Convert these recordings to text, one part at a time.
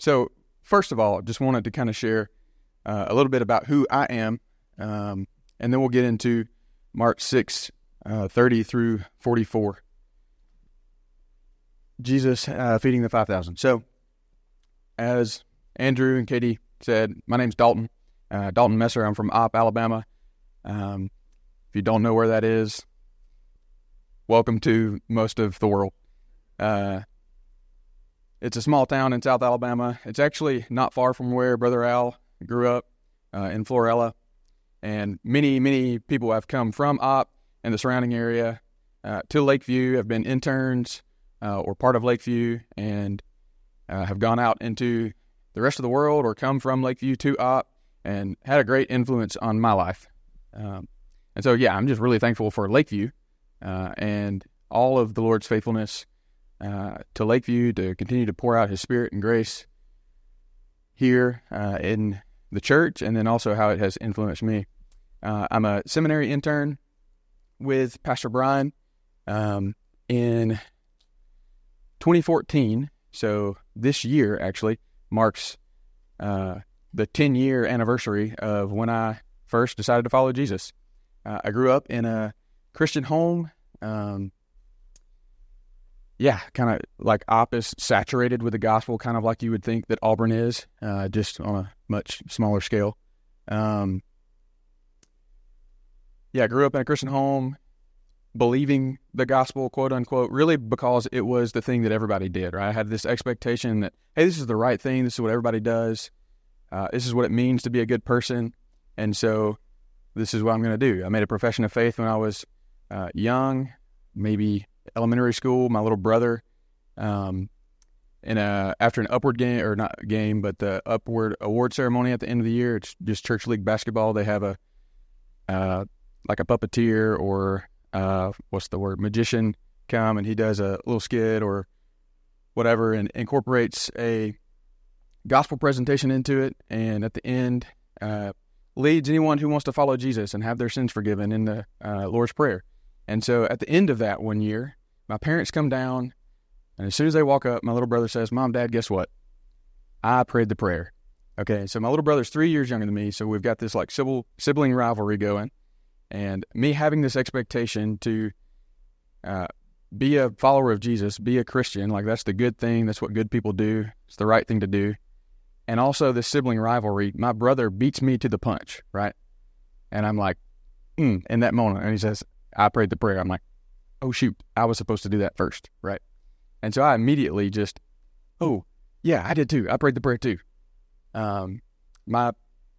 So, first of all, just wanted to kind of share uh, a little bit about who I am, um, and then we'll get into Mark 6, uh, 30 through 44. Jesus uh, feeding the 5,000. So, as Andrew and Katie said, my name's Daulton, uh, Daulton Messer. I'm from Opp, Alabama. Um, if you don't know where that is, welcome to most of the world. Uh, it's a small town in South Alabama. It's actually not far from where Brother Al grew up uh, in Florala. And many, many people have come from Opp and the surrounding area uh, to Lakeview, have been interns uh, or part of Lakeview, and uh, have gone out into the rest of the world or come from Lakeview to Opp and had a great influence on my life. Um, and so, yeah, I'm just really thankful for Lakeview uh, and all of the Lord's faithfulness uh, to Lakeview to continue to pour out His Spirit and grace here uh, in the church, and then also how it has influenced me. Uh, I'm a seminary intern with Pastor Brian um, in 2014. So this year actually marks uh, the 10 year anniversary of when I first decided to follow Jesus. Uh, I grew up in a Christian home. Um, yeah, kind of like Opp is, saturated with the gospel, kind of like you would think that Auburn is, uh, just on a much smaller scale. Um, yeah, I grew up in a Christian home, believing the gospel, quote unquote, really because it was the thing that everybody did, right? I had this expectation that, hey, this is the right thing. This is what everybody does. Uh, this is what it means to be a good person. And so this is what I'm going to do. I made a profession of faith when I was uh, young, maybe elementary school. My little brother, um, in a after an upward game or not game, but the upward award ceremony at the end of the year. It's just church league basketball. They have a uh, like a puppeteer or uh, what's the word magician come and he does a little skit or whatever and incorporates a gospel presentation into it. And at the end, uh, leads anyone who wants to follow Jesus and have their sins forgiven in the uh, Lord's Prayer. And so at the end of that one year, my parents come down, and as soon as they walk up, my little brother says, Mom, Dad, guess what? I prayed the prayer. Okay, so my little brother's three years younger than me, so we've got this like sibling rivalry going. And me having this expectation to uh, be a follower of Jesus, be a Christian, like that's the good thing. That's what good people do. It's the right thing to do and also this sibling rivalry. My brother beats me to the punch, right? And I'm like, mm, in that moment, and he says, I prayed the prayer. I'm like, oh shoot, I was supposed to do that first, right? And so I immediately just, oh yeah, I did too. I prayed the prayer too. Um, my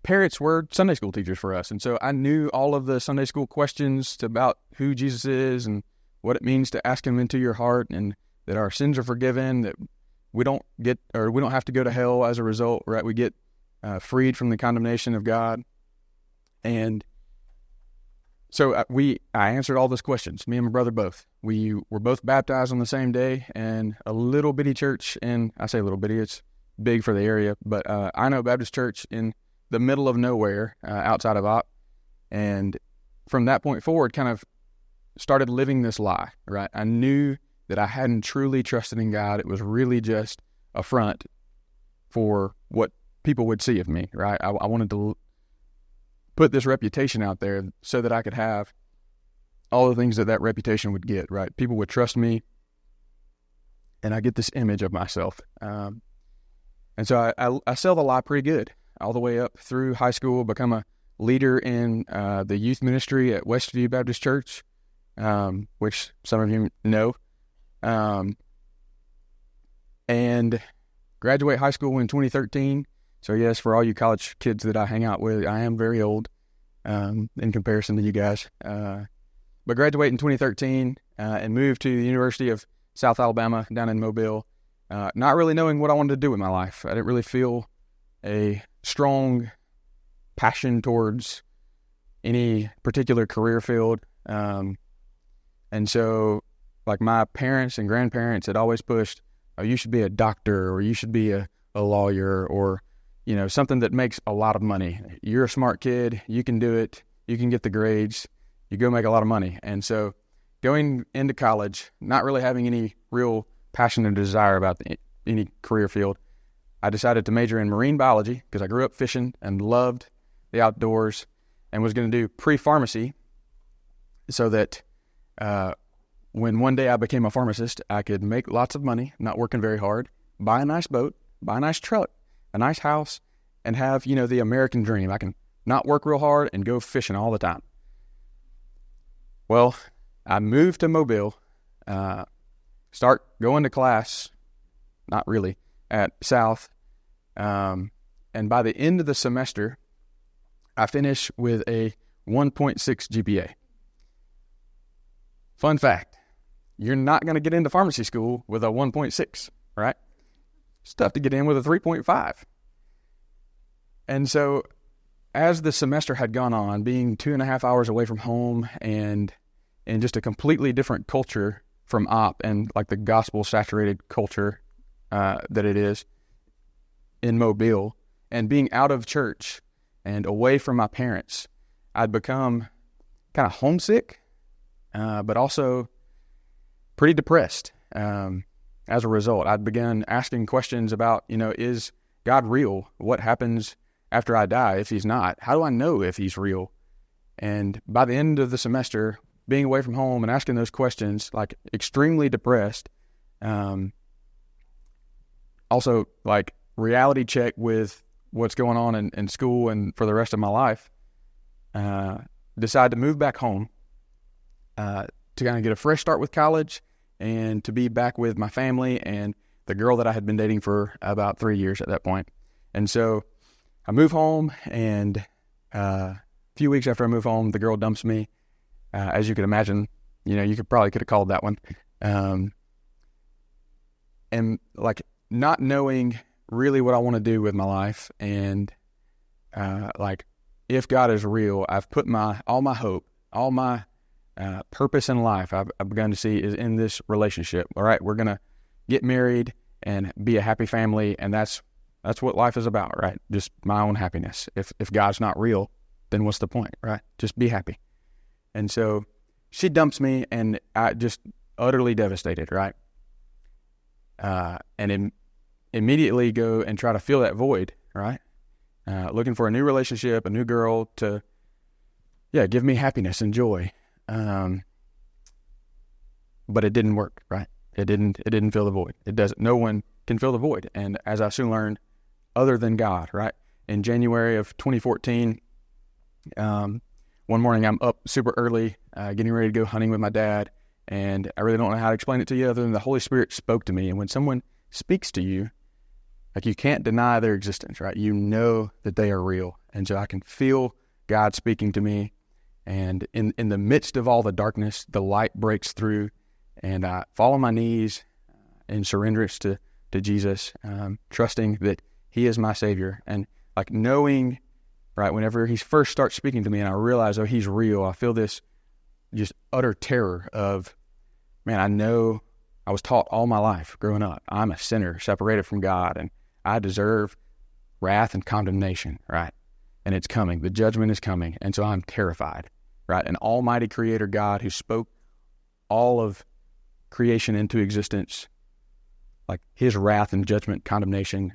parents were Sunday school teachers for us, and so I knew all of the Sunday school questions about who Jesus is and what it means to ask Him into your heart, and that our sins are forgiven, that we don't get or we don't have to go to hell as a result, right? We get uh, freed from the condemnation of God, and so uh, we I answered all those questions. Me and my brother both. We were both baptized on the same day, and a little bitty church And I say little bitty, it's big for the area, but uh, I know Baptist Church in the middle of nowhere uh, outside of Opp. and from that point forward, kind of started living this lie. Right, I knew that I hadn't truly trusted in God. It was really just a front for what people would see of me, right? I, I wanted to put this reputation out there so that I could have all the things that that reputation would get, right? People would trust me, and I get this image of myself. Um, and so I, I, I, sell the lie pretty good all the way up through high school, become a leader in uh, the youth ministry at Westview Baptist Church, um, which some of you know. Um, and graduate high school in 2013. So yes, for all you college kids that I hang out with, I am very old um, in comparison to you guys. Uh, but graduate in 2013 uh, and moved to the University of South Alabama down in Mobile. Uh, not really knowing what I wanted to do with my life. I didn't really feel a strong passion towards any particular career field. Um, and so like my parents and grandparents had always pushed, oh, you should be a doctor or you should be a, a lawyer or, you know, something that makes a lot of money. You're a smart kid. You can do it. You can get the grades. You go make a lot of money. And so going into college, not really having any real passion or desire about the, any career field, I decided to major in marine biology because I grew up fishing and loved the outdoors and was going to do pre pharmacy so that uh, when one day I became a pharmacist, I could make lots of money, not working very hard, buy a nice boat, buy a nice truck, a nice house, and have, you know, the American dream. I can not work real hard and go fishing all the time. Well, I moved to Mobile, uh, start going to class, not really, at South. Um, and by the end of the semester, I finish with a 1.6 GPA. Fun fact you're not going to get into pharmacy school with a 1.6, right? It's tough to get in with a 3.5. And so, as the semester had gone on, being two and a half hours away from home and in just a completely different culture from Opp and like the gospel saturated culture uh, that it is in Mobile, and being out of church and away from my parents, I'd become kind of homesick, uh, but also pretty depressed. Um, as a result, I'd begun asking questions about, you know, is God real? What happens after I die if He's not? How do I know if He's real? And by the end of the semester, being away from home and asking those questions, like extremely depressed, um, also like reality check with what's going on in, in school and for the rest of my life, uh, to move back home uh, to kind of get a fresh start with college and to be back with my family and the girl that I had been dating for about three years at that point. And so I move home, and uh, a few weeks after I move home, the girl dumps me. Uh, as you could imagine, you know, you could probably could have called that one. Um, and like not knowing really what I want to do with my life, and uh, like if God is real, I've put my all my hope, all my uh, purpose in life I've, I've, begun to see is in this relationship. All right, we're gonna get married and be a happy family, and that's that's what life is about, right? Just my own happiness. If if God's not real, then what's the point, right? Just be happy. And so she dumps me, and I just utterly devastated, right? Uh, and Im- immediately go and try to fill that void, right? Uh, looking for a new relationship, a new girl to, yeah, give me happiness and joy. Um, but it didn't work, right? It didn't. It didn't fill the void. It doesn't. No one can fill the void. And as I soon learned, other than God, right? In January of 2014, um, one morning I'm up super early, uh, getting ready to go hunting with my dad, and I really don't know how to explain it to you other than the Holy Spirit spoke to me. And when someone speaks to you, like you can't deny their existence, right? You know that they are real, and so I can feel God speaking to me and in, in the midst of all the darkness, the light breaks through, and I fall on my knees in surrenderance to, to Jesus, um, trusting that He is my Savior. And like knowing, right, whenever He first starts speaking to me and I realize, oh, He's real, I feel this just utter terror of, man, I know I was taught all my life growing up, I'm a sinner separated from God, and I deserve wrath and condemnation, right? And it's coming. The judgment is coming. And so I'm terrified, right? An almighty creator God who spoke all of creation into existence, like his wrath and judgment, condemnation,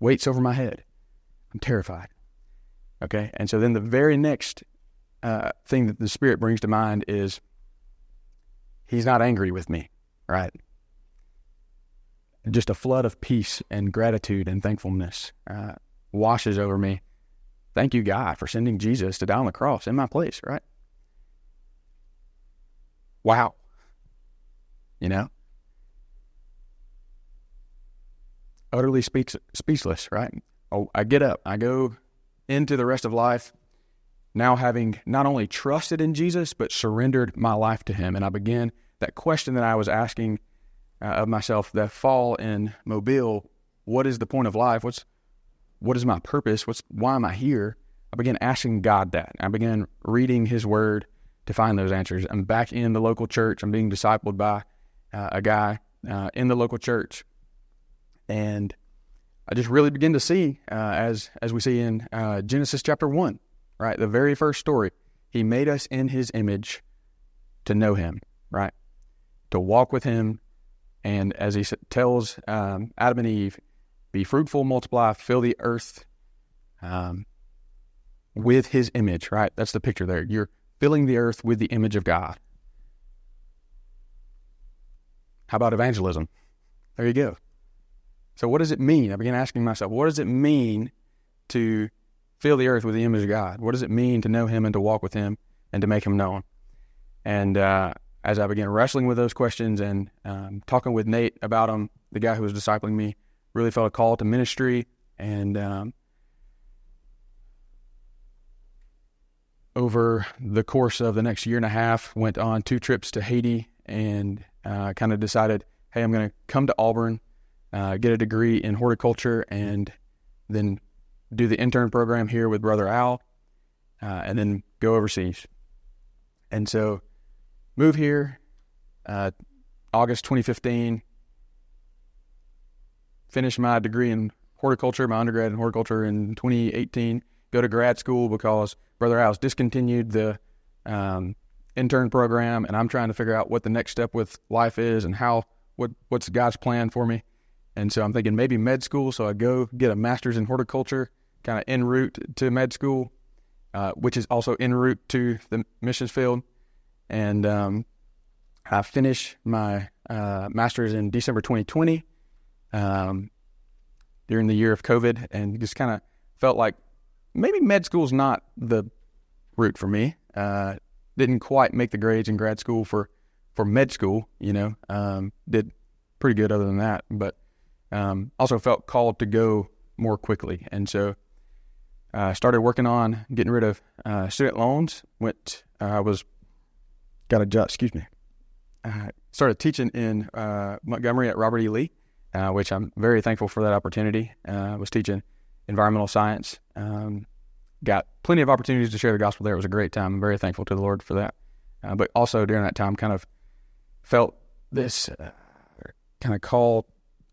waits over my head. I'm terrified. Okay. And so then the very next uh, thing that the Spirit brings to mind is he's not angry with me, right? Just a flood of peace and gratitude and thankfulness uh, washes over me Thank you, God, for sending Jesus to die on the cross in my place, right? Wow. You know? Utterly speech, speechless, right? Oh, I get up, I go into the rest of life, now having not only trusted in Jesus, but surrendered my life to Him. And I begin that question that I was asking uh, of myself that fall in Mobile what is the point of life? What's what is my purpose? What's why am I here? I began asking God that. I began reading His Word to find those answers. I'm back in the local church. I'm being discipled by uh, a guy uh, in the local church, and I just really begin to see, uh, as as we see in uh, Genesis chapter one, right, the very first story. He made us in His image to know Him, right, to walk with Him, and as He tells um, Adam and Eve, be fruitful, multiply, fill the earth um, with his image, right? That's the picture there. You're filling the earth with the image of God. How about evangelism? There you go. So, what does it mean? I began asking myself, what does it mean to fill the earth with the image of God? What does it mean to know Him and to walk with Him and to make Him known? And uh, as I began wrestling with those questions and um, talking with Nate about them, the guy who was discipling me really felt a call to ministry. And um, over the course of the next year and a half, went on two trips to Haiti and uh, kind of decided, hey, I'm going to come to Auburn, uh, get a degree in horticulture, and then do the intern program here with Brother Al, uh, and then go overseas. And so, move here, uh, August 2015. Finish my degree in horticulture, my undergrad in horticulture in 2018. Go to grad school because Brother Al's discontinued the um, intern program, and I'm trying to figure out what the next step with life is and how what what's God's plan for me. And so I'm thinking maybe med school. So I go get a master's in horticulture, kind of en route to med school, uh, which is also en route to the missions field. And um, I finish my uh, master's in December 2020 um, during the year of COVID, and just kind of felt like maybe med school is not the route for me. Uh, didn't quite make the grades in grad school for for med school. You know, um, did pretty good other than that, but um, also felt called to go more quickly, and so I uh, started working on getting rid of uh, student loans. Went, I uh, was got a job. Excuse me. I started teaching in uh, Montgomery at Robert E. Lee, uh, which I'm very thankful for that opportunity. I was teaching environmental science. Um, got plenty of opportunities to share the gospel there. It was a great time. I'm very thankful to the Lord for that. Uh, but also during that time, kind of felt this uh, kind of call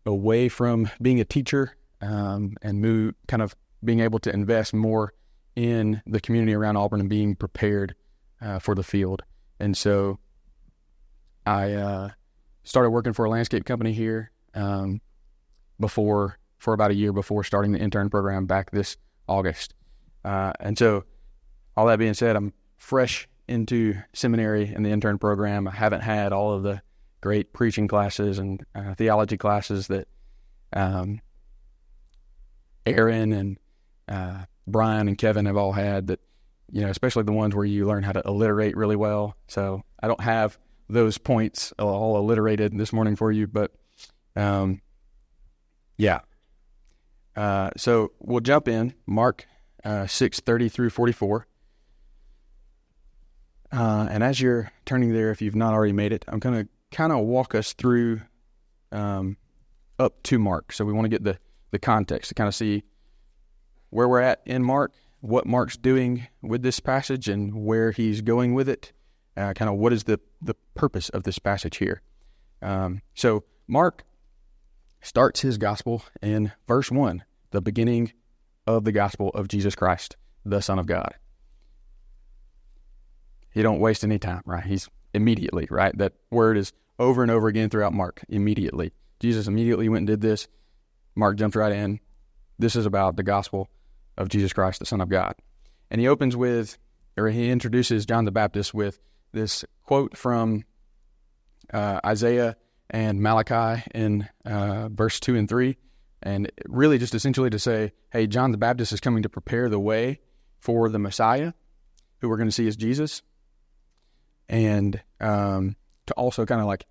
away from being a teacher um, and move, kind of being able to invest more in the community around Auburn and being prepared uh, for the field. And so I uh, started working for a landscape company here um, before for about a year before starting the intern program back this August. Uh, and so, all that being said, I'm fresh into seminary and the intern program. I haven't had all of the great preaching classes and uh, theology classes that um, Aaron and uh, Brian and Kevin have all had. That you know, especially the ones where you learn how to alliterate really well. So I don't have those points all alliterated this morning for you, but um, yeah. Uh, so we'll jump in. Mark uh, 630 through 44. Uh, and as you're turning there, if you've not already made it, I'm going to kind of walk us through um, up to Mark. So we want to get the, the context to kind of see where we're at in Mark, what Mark's doing with this passage, and where he's going with it. Uh, kind of what is the, the purpose of this passage here. Um, so Mark starts his gospel in verse 1, the beginning of the gospel of Jesus Christ, the Son of God. He don't waste any time, right? He's immediately, right? That word is over and over again throughout Mark. Immediately. Jesus immediately went and did this. Mark jumped right in. This is about the gospel of Jesus Christ, the Son of God. And he opens with, or he introduces John the Baptist with this quote from uh, Isaiah and Malachi in uh, verse 2 and 3 and really just essentially to say, hey, John the Baptist is coming to prepare the way for the Messiah, who we're going to see as Jesus, and um, to also kind of like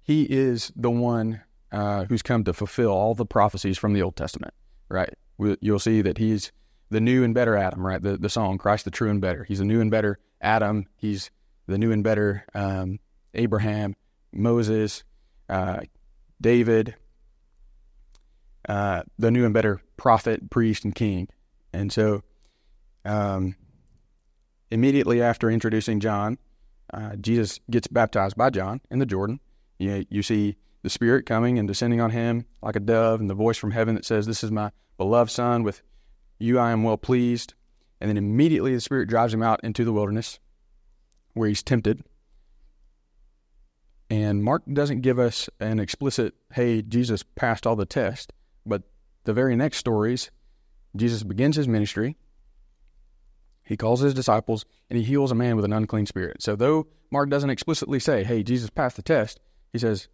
he is the one uh, who's come to fulfill all the prophecies from the Old Testament, right? You'll see that he's the new and better Adam, right? The the song Christ the true and better. He's the new and better Adam. He's the new and better um, Abraham, Moses, uh, David, uh, the new and better prophet, priest, and king. And so, um, immediately after introducing John, uh, Jesus gets baptized by John in the Jordan. You, you see the Spirit coming and descending on him like a dove, and the voice from heaven that says, This is my beloved Son, with you I am well pleased. And then immediately the Spirit drives him out into the wilderness where he's tempted. And Mark doesn't give us an explicit, hey, Jesus passed all the tests. But the very next stories, Jesus begins his ministry. He calls his disciples and he heals a man with an unclean spirit. So, though Mark doesn't explicitly say, hey, Jesus passed the test, he says,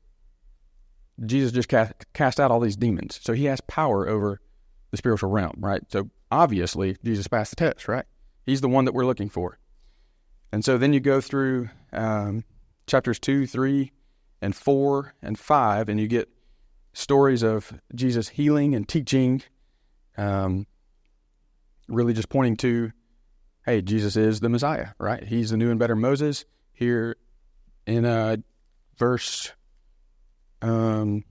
Jesus just cast, out all these demons. So, he has power over the spiritual realm, right? So, obviously, Jesus passed the test, right? He's the one that we're looking for. And so then you go through um, chapters 2, 3, and 4, and 5, and you get stories of Jesus healing and teaching, um, really just pointing to, hey, Jesus is the Messiah, right? He's the new and better Moses. Here in uh, verse um,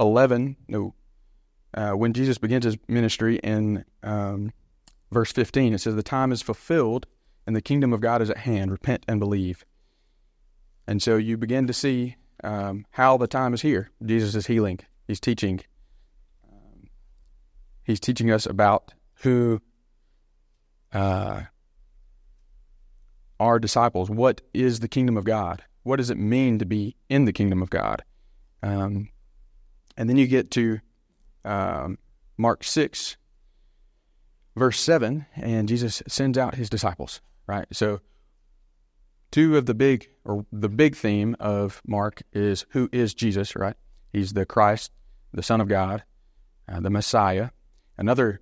11, no, uh, when Jesus begins his ministry in um, verse 15, it says, The time is fulfilled and the kingdom of God is at hand. Repent and believe. And so you begin to see um, how the time is here. Jesus is healing. He's teaching. Um, he's teaching us about who uh, are disciples. What is the kingdom of God? What does it mean to be in the kingdom of God? Um, and then you get to um, Mark 6, verse 7, and Jesus sends out his disciples, right? So two of the big or the big theme of Mark is who is Jesus, right? He's the Christ, the Son of God, uh, the Messiah. Another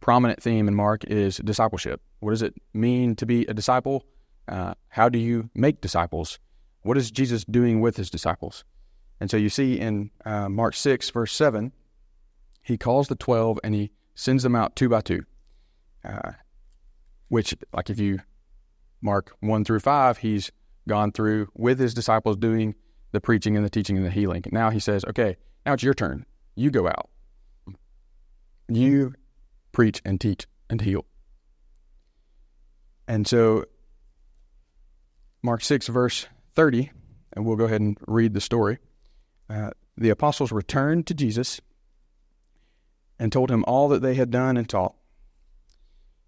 prominent theme in Mark is discipleship. What does it mean to be a disciple? Uh, how do you make disciples? What is Jesus doing with his disciples? And so you see in uh, Mark 6, verse 7, he calls the 12 and he sends them out two by two. Uh, which, like if you Mark 1 through 5, he's gone through with his disciples doing the preaching and the teaching and the healing. Now he says, okay, now it's your turn. You go out. You preach and teach and heal. And so, Mark 6, verse 30, and we'll go ahead and read the story. Uh, the apostles returned to Jesus and told him all that they had done and taught.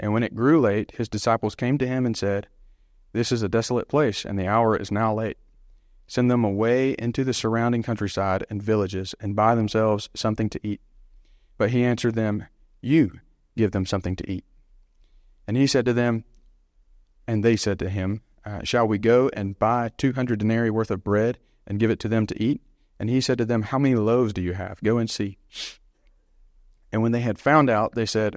and when it grew late, his disciples came to him and said, This is a desolate place, and the hour is now late. Send them away into the surrounding countryside and villages, and buy themselves something to eat. But he answered them, You give them something to eat. And he said to them, and they said to him, uh, Shall we go and buy two hundred denarii worth of bread and give it to them to eat? And he said to them, How many loaves do you have? Go and see. And when they had found out, they said,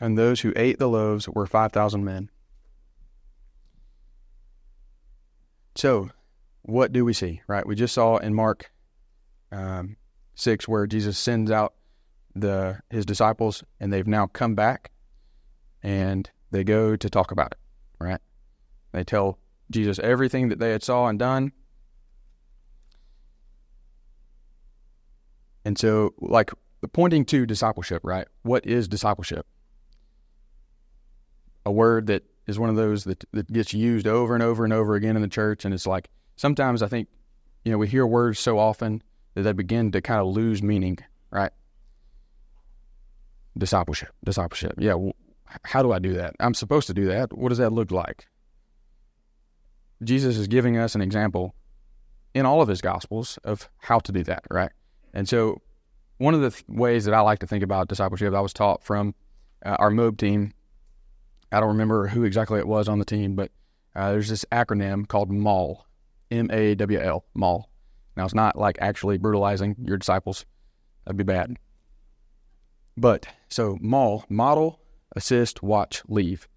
and those who ate the loaves were 5,000 men. So, what do we see, right? We just saw in Mark um, 6 where Jesus sends out the his disciples and they've now come back and they go to talk about it, right? They tell Jesus everything that they had saw and done. And so, like, pointing to discipleship, right? What is discipleship? A word that is one of those that, that gets used over and over and over again in the church. And it's like sometimes I think, you know, we hear words so often that they begin to kind of lose meaning, right? Discipleship, discipleship. Yeah. How do I do that? I'm supposed to do that. What does that look like? Jesus is giving us an example in all of his gospels of how to do that, right? And so, one of the th- ways that I like to think about discipleship, I was taught from uh, our MOB team I don't remember who exactly it was on the team, but uh, there's this acronym called MAWL, M A W L, MAWL. Now, it's not like actually brutalizing your disciples, that'd be bad. But so maul, model, assist, watch, leave.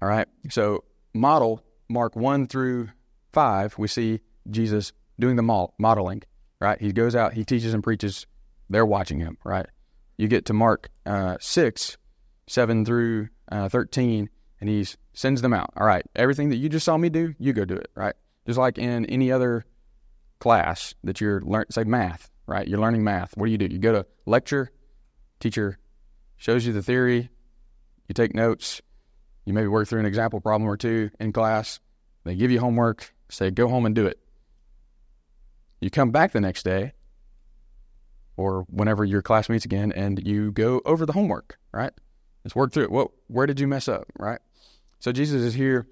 All right. So model, Mark 1 through 5, we see Jesus doing the model, modeling, right? He goes out, he teaches and preaches. They're watching him, right? You get to Mark uh, 6, 7 through uh, 13, and he sends them out. All right, everything that you just saw me do, you go do it, right? Just like in any other class that you're learning, say math, right? You're learning math. What do you do? You go to lecture, teacher shows you the theory, you take notes, you maybe work through an example problem or two in class. They give you homework, say go home and do it. You come back the next day or whenever your class meets again and you go over the homework, right? Let's work through it. What, where did you mess up, right? So Jesus is here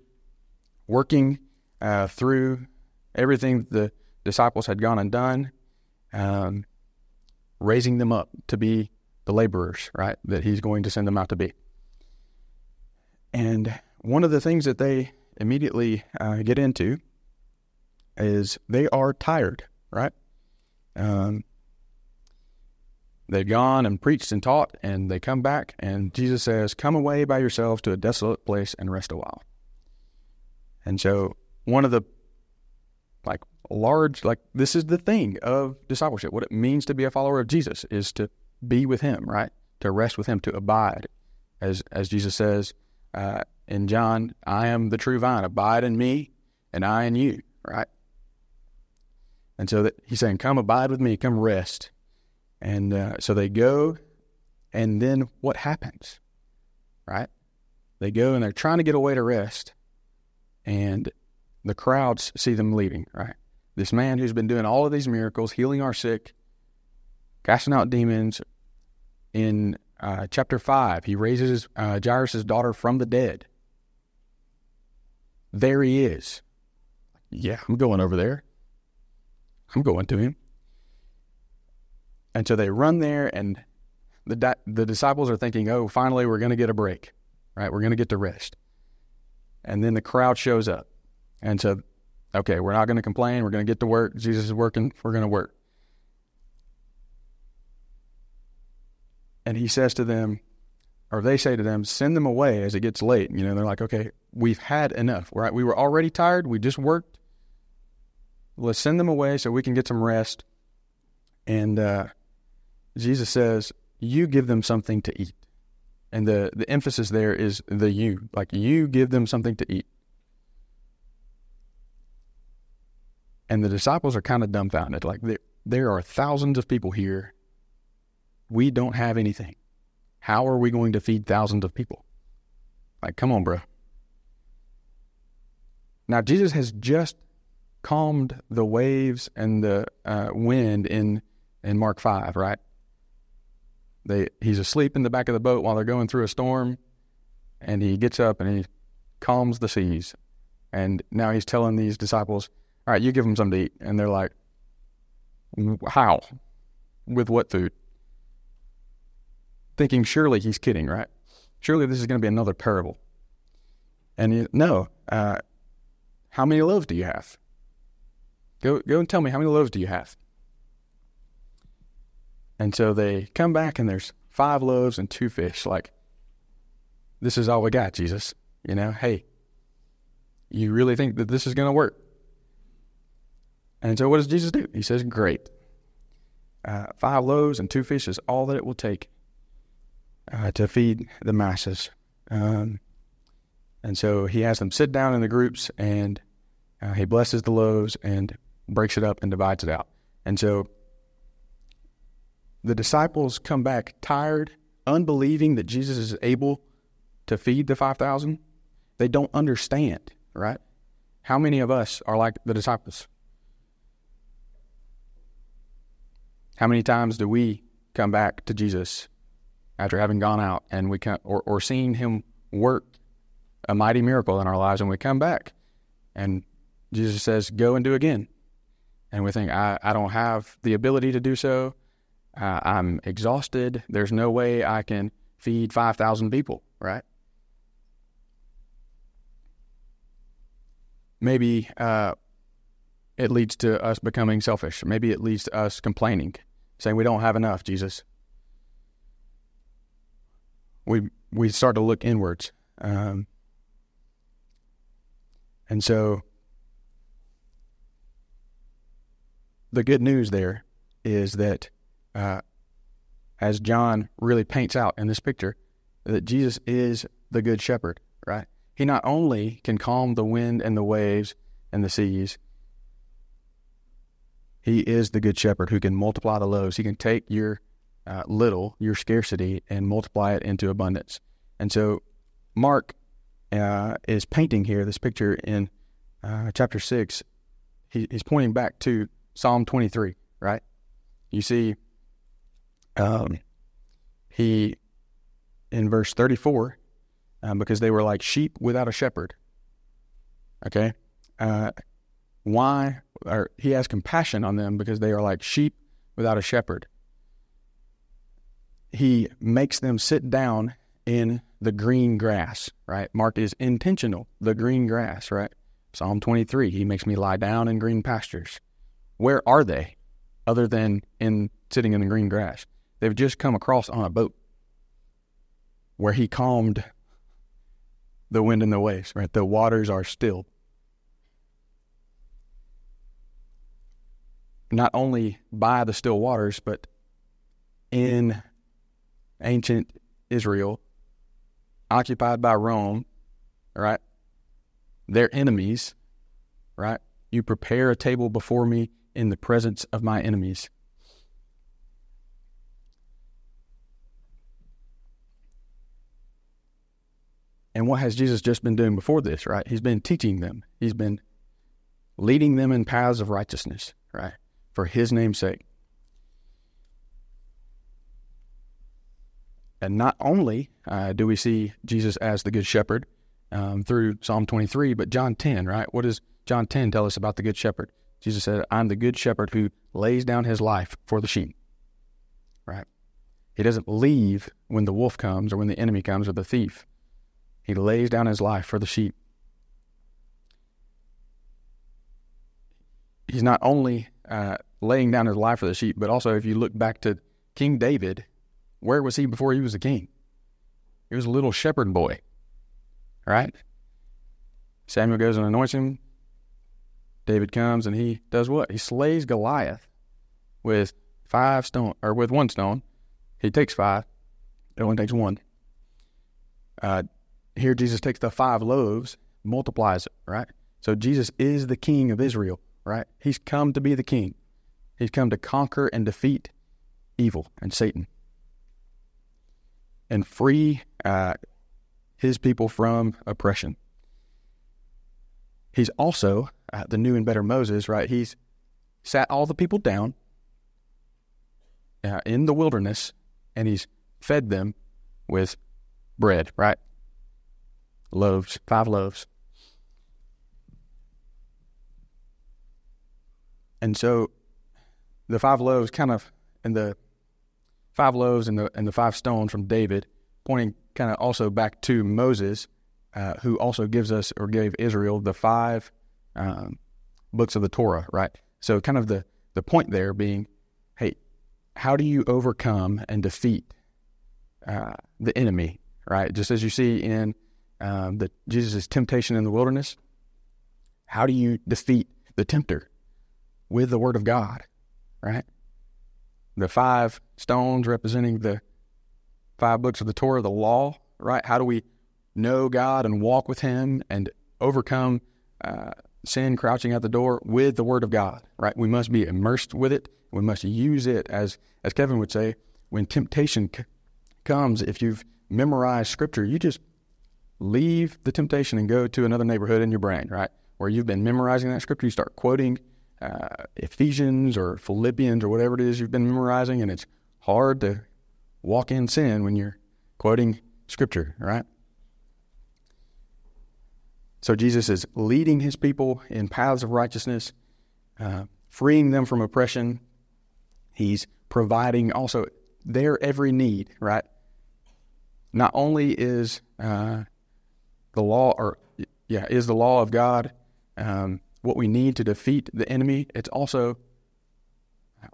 working uh, through everything the disciples had gone and done, um, raising them up to be the laborers, right, that he's going to send them out to be. And one of the things that they immediately uh, get into is they are tired, right? Um, they've gone and preached and taught, and they come back, and Jesus says, Come away by yourselves to a desolate place and rest a while. And so, one of the like large, like this is the thing of discipleship. What it means to be a follower of Jesus is to be with Him, right? To rest with Him, to abide, as as Jesus says uh, in John, "I am the true vine. Abide in me, and I in you." Right. And so that He's saying, "Come abide with me. Come rest." And uh, so they go, and then what happens? Right? They go and they're trying to get away to rest, and the crowds see them leaving. Right? This man who's been doing all of these miracles, healing our sick, casting out demons. In uh, chapter 5, he raises uh, Jairus' daughter from the dead. There he is. Yeah, I'm going over there. I'm going to him. And so they run there, and the, di- the disciples are thinking, oh, finally, we're going to get a break, right? We're going to get to rest. And then the crowd shows up. And so, okay, we're not going to complain. We're going to get to work. Jesus is working. We're going to work. And he says to them, or they say to them, send them away as it gets late. You know, they're like, okay, we've had enough, right? We were already tired. We just worked. Let's send them away so we can get some rest. And uh, Jesus says, you give them something to eat. And the, the emphasis there is the you, like you give them something to eat. And the disciples are kind of dumbfounded. Like there, there are thousands of people here we don't have anything. How are we going to feed thousands of people? Like, come on, bro. Now, Jesus has just calmed the waves and the uh, wind in in Mark five, right? They he's asleep in the back of the boat while they're going through a storm, and he gets up and he calms the seas, and now he's telling these disciples, "All right, you give them something to eat," and they're like, "How? With what food?" thinking surely he's kidding, right? Surely this is going to be another parable. And you, no, uh, how many loaves do you have? Go, go and tell me how many loaves do you have? And so they come back and there's five loaves and two fish. Like, this is all we got, Jesus. You know, hey, you really think that this is going to work? And so what does Jesus do? He says, great. Uh, five loaves and two fish is all that it will take uh, to feed the masses. Um, and so he has them sit down in the groups and uh, he blesses the loaves and breaks it up and divides it out. And so the disciples come back tired, unbelieving that Jesus is able to feed the 5,000. They don't understand, right? How many of us are like the disciples? How many times do we come back to Jesus after having gone out and we come, or, or seeing him work a mighty miracle in our lives and we come back and Jesus says, go and do again. And we think, I, I don't have the ability to do so. Uh, I'm exhausted. There's no way I can feed 5,000 people, right? Maybe uh, it leads to us becoming selfish. Maybe it leads to us complaining, saying, We don't have enough, Jesus. we we start to look inwards. Um, and so the good news there is that uh, as John really paints out in this picture, that Jesus is the good shepherd, right? He not only can calm the wind and the waves and the seas, he is the good shepherd who can multiply the loaves. He can take your uh, little, your scarcity, and multiply it into abundance. And so, Mark uh, is painting here this picture in uh, chapter 6. He, he's pointing back to Psalm 23, right? You see, um, he, in verse 34, um, because they were like sheep without a shepherd. Okay? Uh, why? Or he has compassion on them because they are like sheep without a shepherd. He makes them sit down in the green grass, right? Mark is intentional, the green grass, right? Psalm 23, he makes me lie down in green pastures. Where are they other than in sitting in the green grass? They've just come across on a boat where he calmed the wind and the waves, right? The waters are still. Not only by the still waters, but in ancient Israel, occupied by Rome, right? Their enemies, right? You prepare a table before me in the presence of my enemies. And what has Jesus just been doing before this, right? He's been teaching them. He's been leading them in paths of righteousness, right? For his name's sake. And not only uh, do we see Jesus as the Good Shepherd um, through Psalm 23, but John 10, right? What does John 10 tell us about the Good Shepherd? Jesus said, I'm the Good Shepherd who lays down his life for the sheep, right? He doesn't leave when the wolf comes or when the enemy comes or the thief. He lays down his life for the sheep. He's not only uh, laying down his life for the sheep, but also if you look back to King David, where was he before he was a king? He was a little shepherd boy, right? Samuel goes and anoints him. David comes and he does what? He slays Goliath with five stone or with one stone. He takes five. It only takes one. Uh, here Jesus takes the five loaves, multiplies it, right? So Jesus is the king of Israel, right? He's come to be the king. He's come to conquer and defeat evil and Satan and free uh, his people from oppression. He's also uh, the new and better Moses, right? He's sat all the people down uh, in the wilderness and he's fed them with bread, right? Loaves, five loaves. And so the five loaves kind of, and the five loaves and the, and the five stones from David, pointing kind of also back to Moses, uh, who also gives us or gave Israel the five um, books of the Torah, right? So kind of the, the point there being, hey, how do you overcome and defeat uh, the enemy, right? Just as you see in um, the Jesus' temptation in the wilderness. How do you defeat the tempter? With the Word of God, right? The five stones representing the five books of the Torah, the law, right? How do we know God and walk with Him and overcome uh, sin crouching at the door with the Word of God, right? We must be immersed with it. We must use it as, as Kevin would say, when temptation c- comes. If you've memorized Scripture, you just leave the temptation and go to another neighborhood in your brain, right? Where you've been memorizing that scripture, you start quoting uh, Ephesians or Philippians or whatever it is you've been memorizing, and it's hard to walk in sin when you're quoting scripture, right? So Jesus is leading his people in paths of righteousness, uh, freeing them from oppression. He's providing also their every need, right? Not only is uh, the law, or yeah, is the law of God um, what we need to defeat the enemy? It's also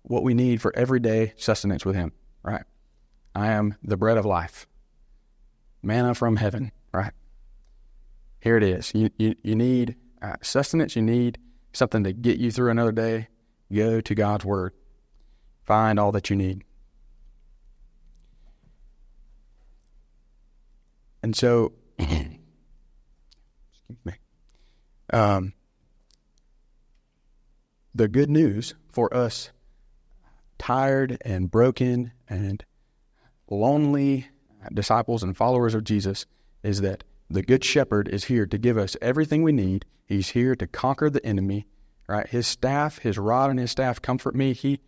what we need for everyday sustenance with Him, right? I am the bread of life. manna from heaven, right? Here it is. You, you, you need uh, sustenance, you need something to get you through another day. Go to God's Word, find all that you need. And so, excuse me. Um, the good news for us tired and broken and lonely disciples and followers of Jesus is that the good shepherd is here to give us everything we need. He's here to conquer the enemy, right? His staff, his rod and his staff comfort me. He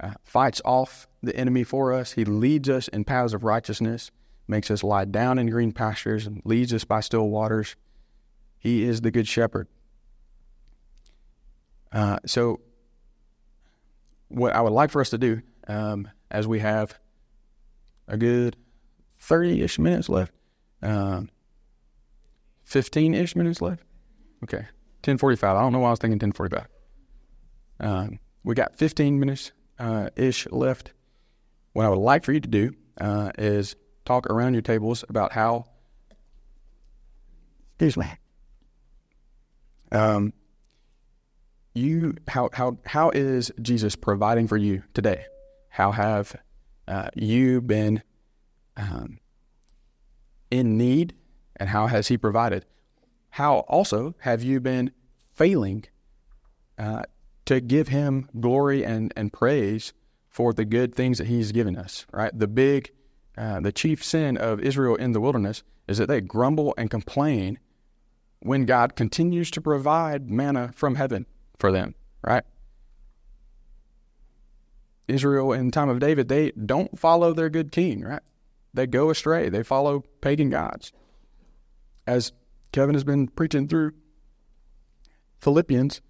uh, fights off the enemy for us. He leads us in paths of righteousness, makes us lie down in green pastures, and leads us by still waters. He is the good shepherd. Uh, so, what I would like for us to do, um, as we have a good 30 ish minutes left, um, 15 ish minutes left. Okay, 1045. I don't know why I was thinking 1045. Um, we got 15 minutes uh, ish left. What I would like for you to do uh, is talk around your tables about how. Excuse me. Um, you how how how is Jesus providing for you today? How have uh, you been um, in need, and how has He provided? How also have you been failing uh, to give Him glory and and praise for the good things that He's given us? Right, the big, uh, the chief sin of Israel in the wilderness is that they grumble and complain when God continues to provide manna from heaven for them, right? Israel in time of David, they don't follow their good king, right? They go astray. They follow pagan gods. As Kevin has been preaching through Philippians,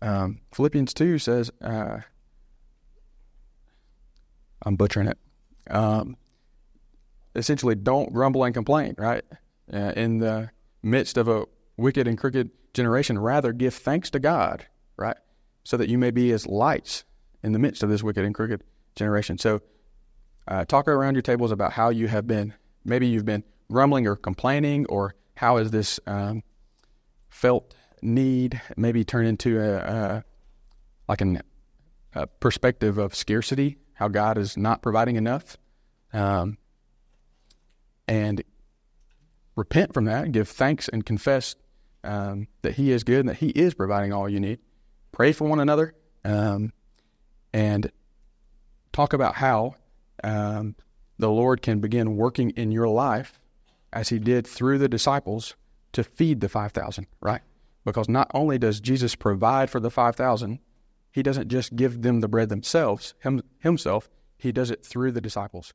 um, Philippians 2 says, uh, I'm butchering it. Um, essentially, don't grumble and complain, right? Uh, in the midst of a wicked and crooked generation, rather give thanks to God right? So that you may be as lights in the midst of this wicked and crooked generation. So, uh, talk around your tables about how you have been. Maybe you've been grumbling or complaining, or how has this um, felt need maybe turn into a, a like an, a perspective of scarcity? How God is not providing enough, um, and repent from that. Give thanks and confess um, that He is good and that He is providing all you need pray for one another, um, and talk about how um, the Lord can begin working in your life as He did through the disciples to feed the 5,000, right? Because not only does Jesus provide for the 5,000, He doesn't just give them the bread themselves, him, Himself, He does it through the disciples.